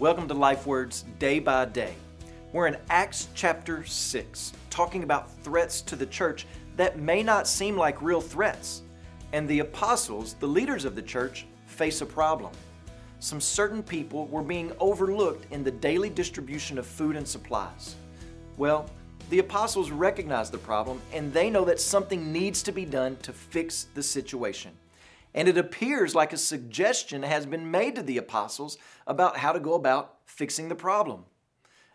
Welcome to Life Words Day by Day. We're in Acts chapter 6, talking about threats to the church that may not seem like real threats. And the apostles, the leaders of the church, face a problem. Some certain people were being overlooked in the daily distribution of food and supplies. Well, the apostles recognize the problem and they know that something needs to be done to fix the situation. And it appears like a suggestion has been made to the apostles about how to go about fixing the problem.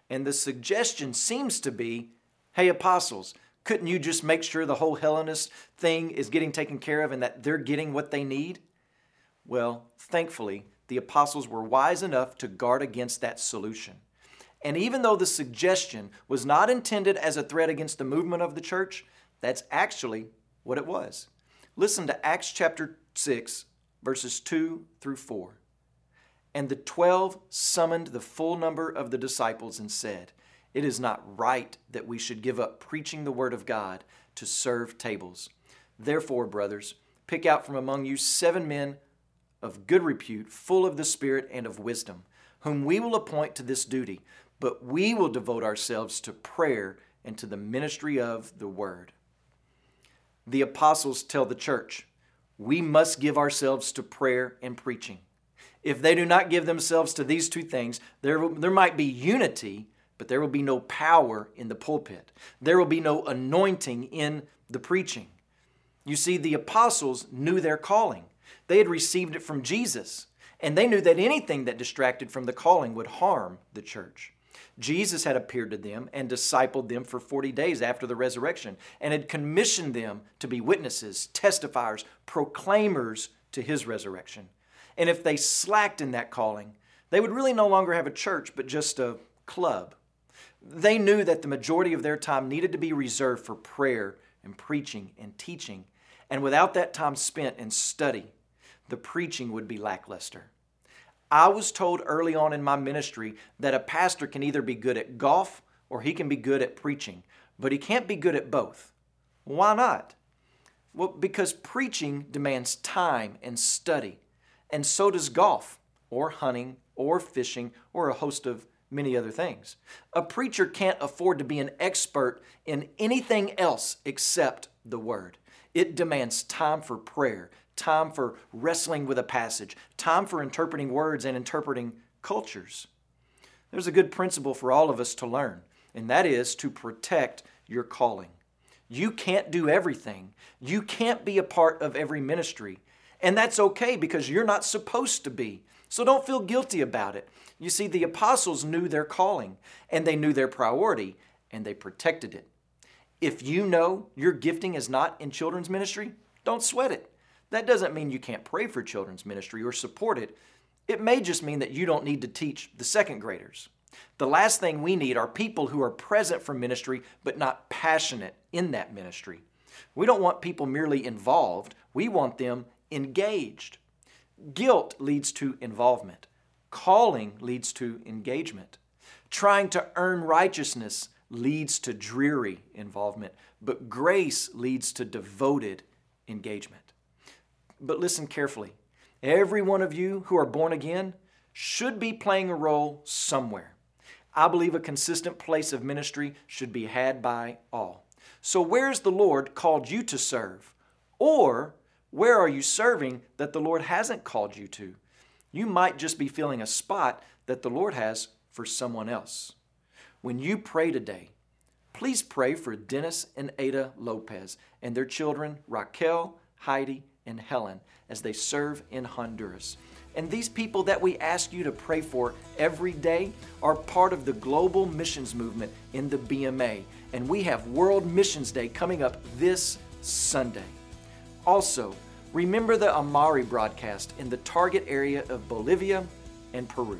And the suggestion seems to be hey, apostles, couldn't you just make sure the whole Hellenist thing is getting taken care of and that they're getting what they need? Well, thankfully, the apostles were wise enough to guard against that solution. And even though the suggestion was not intended as a threat against the movement of the church, that's actually what it was. Listen to Acts chapter 6, verses 2 through 4. And the twelve summoned the full number of the disciples and said, It is not right that we should give up preaching the word of God to serve tables. Therefore, brothers, pick out from among you seven men of good repute, full of the Spirit and of wisdom, whom we will appoint to this duty, but we will devote ourselves to prayer and to the ministry of the word. The apostles tell the church, we must give ourselves to prayer and preaching. If they do not give themselves to these two things, there, there might be unity, but there will be no power in the pulpit. There will be no anointing in the preaching. You see, the apostles knew their calling, they had received it from Jesus, and they knew that anything that distracted from the calling would harm the church. Jesus had appeared to them and discipled them for 40 days after the resurrection and had commissioned them to be witnesses, testifiers, proclaimers to his resurrection. And if they slacked in that calling, they would really no longer have a church, but just a club. They knew that the majority of their time needed to be reserved for prayer and preaching and teaching. And without that time spent in study, the preaching would be lackluster. I was told early on in my ministry that a pastor can either be good at golf or he can be good at preaching, but he can't be good at both. Why not? Well, because preaching demands time and study and so does golf, or hunting, or fishing, or a host of many other things. A preacher can't afford to be an expert in anything else except the Word. It demands time for prayer, time for wrestling with a passage, time for interpreting words and interpreting cultures. There's a good principle for all of us to learn, and that is to protect your calling. You can't do everything. You can't be a part of every ministry. And that's okay because you're not supposed to be. So don't feel guilty about it. You see, the apostles knew their calling and they knew their priority and they protected it. If you know your gifting is not in children's ministry, don't sweat it. That doesn't mean you can't pray for children's ministry or support it. It may just mean that you don't need to teach the second graders. The last thing we need are people who are present for ministry but not passionate in that ministry. We don't want people merely involved, we want them engaged. Guilt leads to involvement. Calling leads to engagement. Trying to earn righteousness leads to dreary involvement, but grace leads to devoted engagement. But listen carefully. Every one of you who are born again should be playing a role somewhere. I believe a consistent place of ministry should be had by all. So, where's the Lord called you to serve? Or where are you serving that the Lord hasn't called you to? You might just be filling a spot that the Lord has for someone else. When you pray today, please pray for Dennis and Ada Lopez and their children, Raquel, Heidi, and Helen, as they serve in Honduras. And these people that we ask you to pray for every day are part of the global missions movement in the BMA. And we have World Missions Day coming up this Sunday. Also, remember the Aymara broadcast in the target area of Bolivia and Peru.